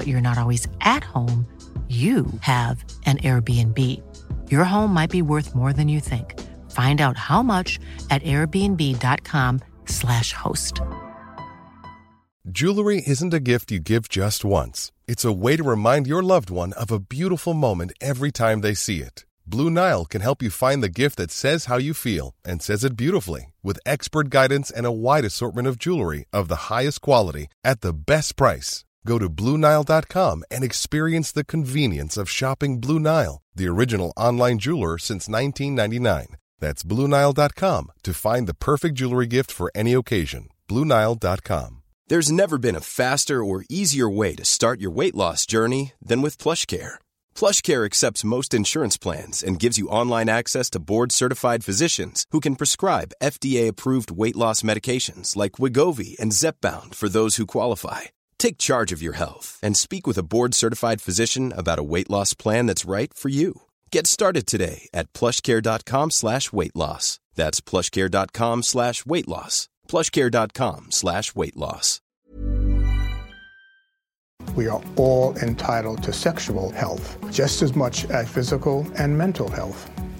but you're not always at home, you have an Airbnb. Your home might be worth more than you think. Find out how much at airbnb.com/slash host. Jewelry isn't a gift you give just once. It's a way to remind your loved one of a beautiful moment every time they see it. Blue Nile can help you find the gift that says how you feel and says it beautifully with expert guidance and a wide assortment of jewelry of the highest quality at the best price. Go to BlueNile.com and experience the convenience of shopping Blue Nile, the original online jeweler since 1999. That's BlueNile.com to find the perfect jewelry gift for any occasion. BlueNile.com. There's never been a faster or easier way to start your weight loss journey than with PlushCare. PlushCare accepts most insurance plans and gives you online access to board-certified physicians who can prescribe FDA-approved weight loss medications like Wegovy and Zepbound for those who qualify. Take charge of your health and speak with a board certified physician about a weight loss plan that's right for you. Get started today at plushcare.com slash weight loss. That's plushcare.com slash weight loss. Plushcare.com slash weight loss. We are all entitled to sexual health, just as much as physical and mental health.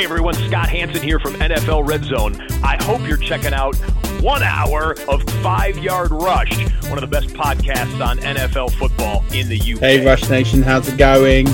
Hey everyone, Scott Hanson here from NFL Red Zone. I hope you're checking out one hour of Five Yard Rush, one of the best podcasts on NFL football in the UK. Hey Rush Nation, how's it going?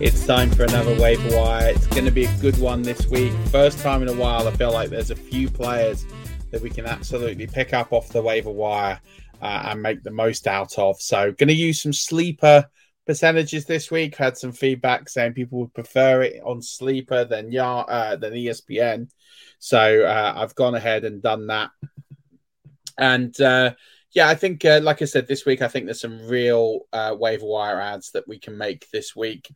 It's time for another waiver wire. It's going to be a good one this week. First time in a while, I feel like there's a few players that we can absolutely pick up off the waiver wire uh, and make the most out of. So, going to use some sleeper percentages this week. Had some feedback saying people would prefer it on Sleeper than Yar uh, than ESPN. So uh, I've gone ahead and done that. And uh, yeah, I think, uh, like I said, this week I think there's some real uh, waiver wire ads that we can make this week.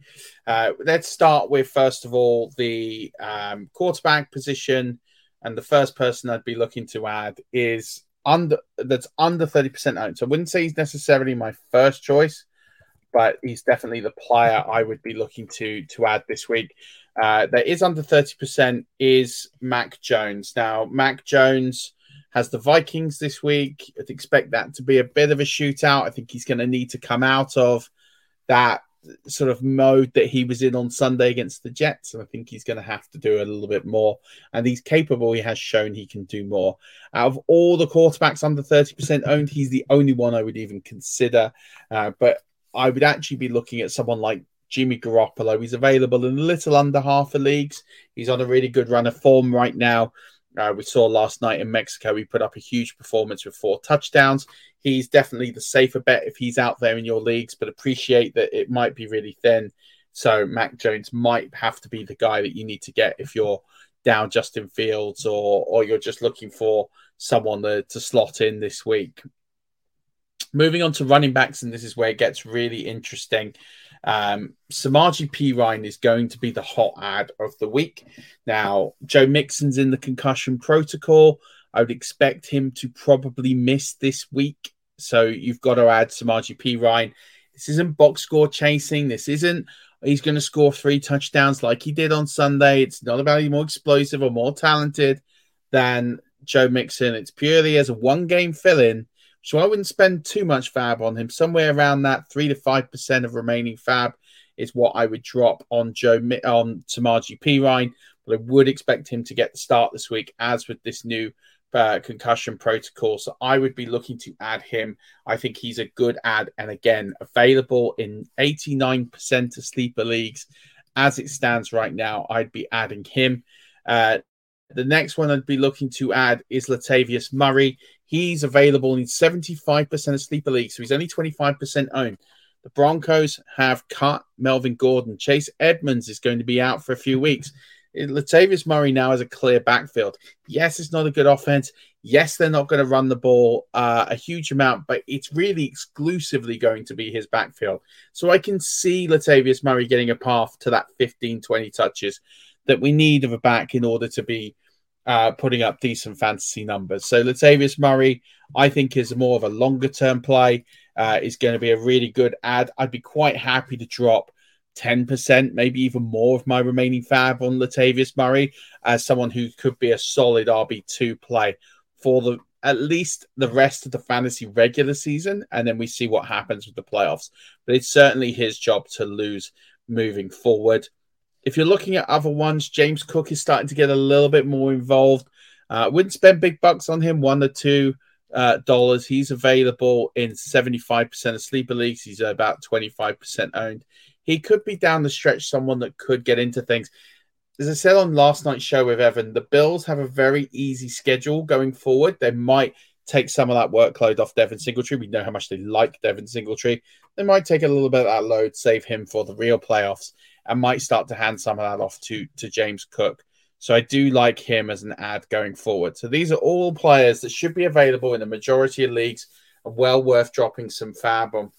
Uh, let's start with first of all the um, quarterback position, and the first person I'd be looking to add is under that's under thirty percent owned. So I wouldn't say he's necessarily my first choice but he's definitely the player I would be looking to to add this week. Uh, there is under 30% is Mac Jones. Now, Mac Jones has the Vikings this week. I'd expect that to be a bit of a shootout. I think he's going to need to come out of that sort of mode that he was in on Sunday against the Jets. And I think he's going to have to do a little bit more. And he's capable. He has shown he can do more. Out of all the quarterbacks under 30% owned, he's the only one I would even consider. Uh, but I would actually be looking at someone like Jimmy Garoppolo. He's available in a little under half the leagues. He's on a really good run of form right now. Uh, we saw last night in Mexico, he put up a huge performance with four touchdowns. He's definitely the safer bet if he's out there in your leagues, but appreciate that it might be really thin. So Mac Jones might have to be the guy that you need to get if you're down Justin Fields or or you're just looking for someone to, to slot in this week. Moving on to running backs, and this is where it gets really interesting. Um, Samaje Perine is going to be the hot ad of the week. Now, Joe Mixon's in the concussion protocol. I would expect him to probably miss this week. So you've got to add Samaje Perine. This isn't box score chasing. This isn't he's going to score three touchdowns like he did on Sunday. It's not about he's more explosive or more talented than Joe Mixon. It's purely as a one game fill in so I wouldn't spend too much fab on him. Somewhere around that three to five percent of remaining fab is what I would drop on Joe on Samaje Perine. But I would expect him to get the start this week, as with this new uh, concussion protocol. So I would be looking to add him. I think he's a good add. And again, available in 89% of sleeper leagues. As it stands right now, I'd be adding him. Uh, the next one I'd be looking to add is Latavius Murray. He's available in 75% of sleeper leagues, so he's only 25% owned. The Broncos have cut Melvin Gordon. Chase Edmonds is going to be out for a few weeks. Latavius Murray now has a clear backfield. Yes, it's not a good offense. Yes, they're not going to run the ball uh, a huge amount, but it's really exclusively going to be his backfield. So I can see Latavius Murray getting a path to that 15, 20 touches that we need of a back in order to be uh, putting up decent fantasy numbers. So Latavius Murray, I think, is more of a longer term play. Uh, is going to be a really good ad. I'd be quite happy to drop 10%, maybe even more of my remaining fab on Latavius Murray as someone who could be a solid RB2 play for the at least the rest of the fantasy regular season. And then we see what happens with the playoffs. But it's certainly his job to lose moving forward. If you're looking at other ones, James Cook is starting to get a little bit more involved. Uh, wouldn't spend big bucks on him, one or two uh, dollars. He's available in 75% of sleeper leagues. He's about 25% owned he could be down the stretch someone that could get into things. As I said on last night's show with Evan, the Bills have a very easy schedule going forward. They might take some of that workload off Devin Singletary. We know how much they like Devin Singletary. They might take a little bit of that load, save him for the real playoffs, and might start to hand some of that off to, to James Cook. So I do like him as an ad going forward. So these are all players that should be available in the majority of leagues and well worth dropping some fab on.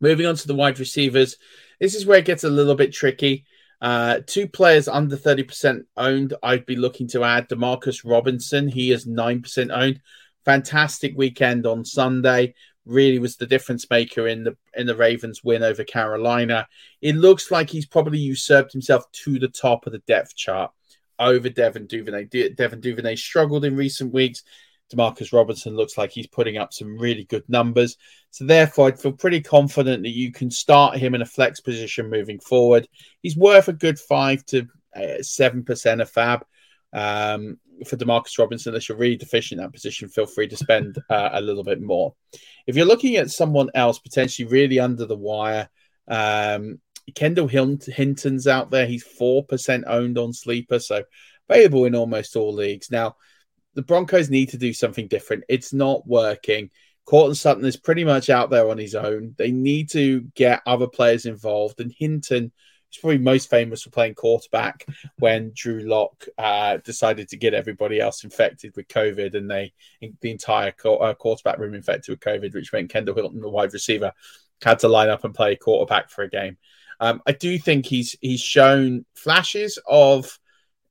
Moving on to the wide receivers, this is where it gets a little bit tricky. Uh, two players under 30% owned, I'd be looking to add Demarcus Robinson. He is 9% owned. Fantastic weekend on Sunday. Really was the difference maker in the in the Ravens win over Carolina. It looks like he's probably usurped himself to the top of the depth chart over Devin Duvernay. Devin Duvernay struggled in recent weeks. Demarcus Robinson looks like he's putting up some really good numbers. So therefore, I'd feel pretty confident that you can start him in a flex position moving forward. He's worth a good five to uh, seven percent of fab. Um, for Demarcus Robinson, unless you're really deficient in that position, feel free to spend uh, a little bit more. If you're looking at someone else potentially really under the wire, um, Kendall Hinton's out there. He's four percent owned on sleeper, so available in almost all leagues now the Broncos need to do something different. It's not working. Courtland Sutton is pretty much out there on his own. They need to get other players involved. And Hinton is probably most famous for playing quarterback when Drew Lock uh, decided to get everybody else infected with COVID and they the entire uh, quarterback room infected with COVID, which meant Kendall Hinton, the wide receiver, had to line up and play quarterback for a game. Um, I do think he's he's shown flashes of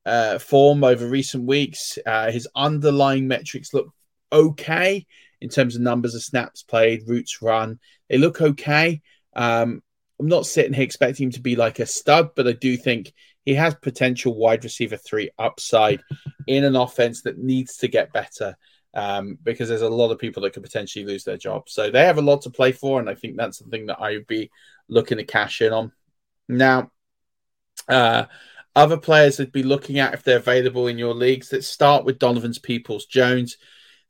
uh, form over recent weeks. Uh, his underlying metrics look okay in terms of numbers of snaps played, routes run. They look okay. Um, I'm not sitting here expecting him to be like a stud, but I do think he has potential wide receiver three upside in an offense that needs to get better um, because there's a lot of people that could potentially lose their job. So they have a lot to play for, and I think that's something that I would be looking to cash in on. Now, uh, other players would be looking at if they're available in your leagues. Let's start with Donovan's Peoples Jones.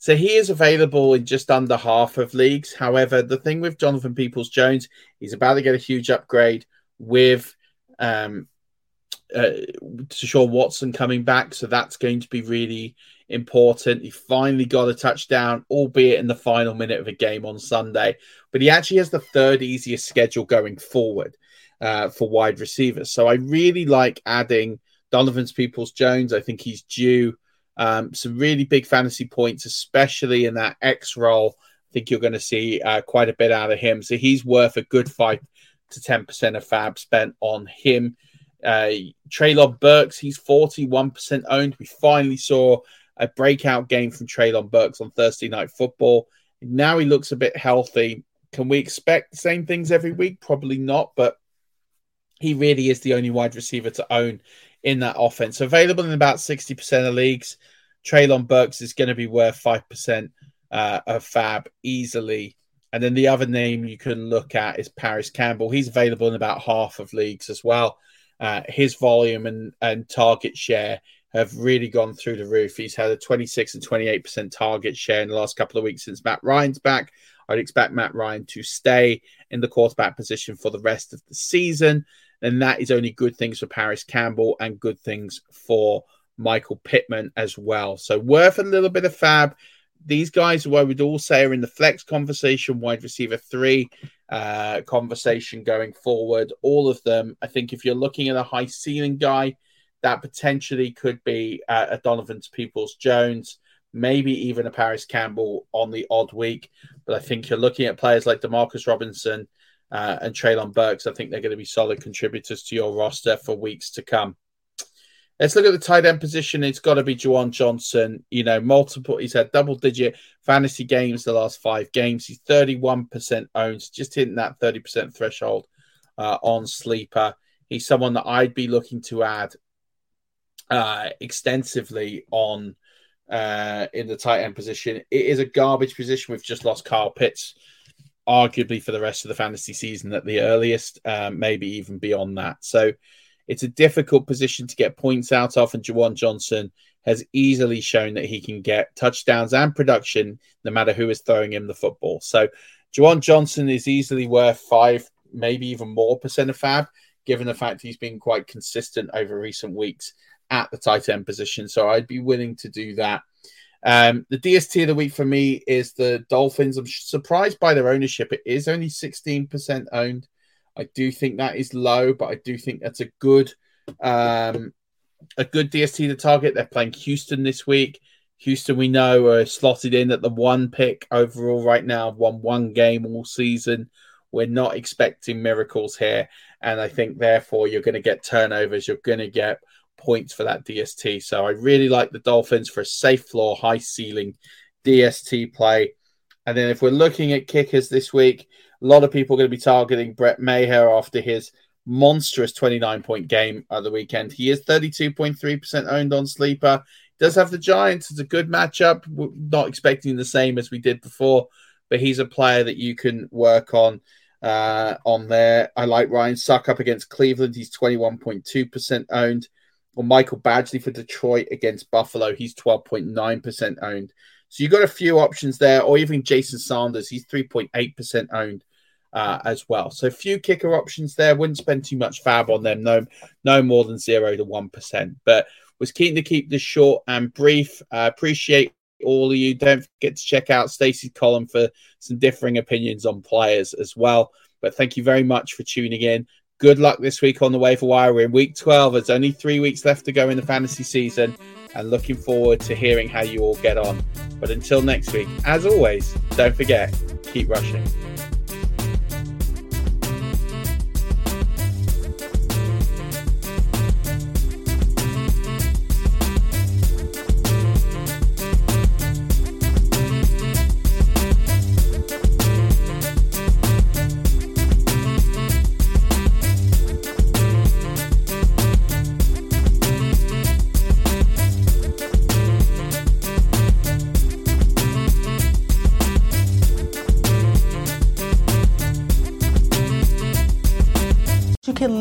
So he is available in just under half of leagues. However, the thing with Jonathan Peoples Jones, he's about to get a huge upgrade with um, uh, Deshaun Watson coming back. So that's going to be really important. He finally got a touchdown, albeit in the final minute of a game on Sunday. But he actually has the third easiest schedule going forward uh, for wide receivers. So I really like adding Donovan's Peoples Jones. I think he's due um, some really big fantasy points, especially in that X role. I think you're going to see uh, quite a bit out of him. So he's worth a good five to 10% of fab spent on him. Uh, Treylon Burks, he's 41% owned. We finally saw a breakout game from Treylon Burks on Thursday Night Football. Now he looks a bit healthy. Can we expect the same things every week? Probably not, but he really is the only wide receiver to own in that offense. Available in about 60% of leagues. Treylon Burks is going to be worth 5% uh, of fab easily. And then the other name you can look at is Parris Campbell. He's available in about half of leagues as well. Uh, his volume and, and target share have really gone through the roof. He's had a 26 and 28% target share in the last couple of weeks since Matt Ryan's back. I'd expect Matt Ryan to stay in the quarterback position for the rest of the season. And that is only good things for Parris Campbell and good things for Michael Pittman as well. So worth a little bit of fab. These guys, who I would all say, are in the flex conversation, wide receiver three uh, conversation going forward. All of them. I think if you're looking at a high ceiling guy, that potentially could be uh, a Donovan's Peoples Jones, maybe even a Parris Campbell on the odd week. But I think you're looking at players like Demarcus Robinson uh, and Treylon Burks. I think they're going to be solid contributors to your roster for weeks to come. Let's look at the tight end position. It's got to be Juwan Johnson. You know, multiple. He's had double digit fantasy games the last five games. He's 31% owned, just hitting that 30% threshold uh, on sleeper. He's someone that I'd be looking to add uh, extensively on uh, in the tight end position. It is a garbage position. We've just lost Kyle Pitts, arguably for the rest of the fantasy season at the earliest, um, maybe even beyond that. So it's a difficult position to get points out of, and Juwan Johnson has easily shown that he can get touchdowns and production no matter who is throwing him the football. So Juwan Johnson is easily worth five, maybe even more percent of fab, given the fact he's been quite consistent over recent weeks at the tight end position. So I'd be willing to do that. Um, the DST of the week for me is the Dolphins. I'm surprised by their ownership. It is only 16% owned. I do think that is low, but I do think that's a good um, a good DST to target. They're playing Houston this week. Houston, we know, are slotted in at the one pick overall right now, won one game all season. We're not expecting miracles here. And I think, therefore, you're going to get turnovers. You're going to get points for that DST. So I really like the Dolphins for a safe floor, high ceiling DST play. And then if we're looking at kickers this week, a lot of people are going to be targeting Brett Maher after his monstrous 29 point game at the weekend. He is 32.3% owned on Sleeper. Does have the Giants. It's a good matchup. We're not expecting the same as we did before, but he's a player that you can work on uh, on there. I like Ryan Succop up against Cleveland. He's 21.2% owned or Michael Badgley for Detroit against Buffalo. He's 12.9% owned. So you've got a few options there, or even Jason Sanders. He's 3.8% owned uh, as well. So a few kicker options there. Wouldn't spend too much fab on them. No, no more than zero to one percent. But was keen to keep this short and brief. Uh, appreciate all of you. Don't forget to check out Stacey's column for some differing opinions on players as well. But thank you very much for tuning in good luck this week on the waiver wire. We're in week 12. There's only three weeks left to go in the fantasy season, and looking forward to hearing how you all get on. But until next week, as always, don't forget, keep rushing.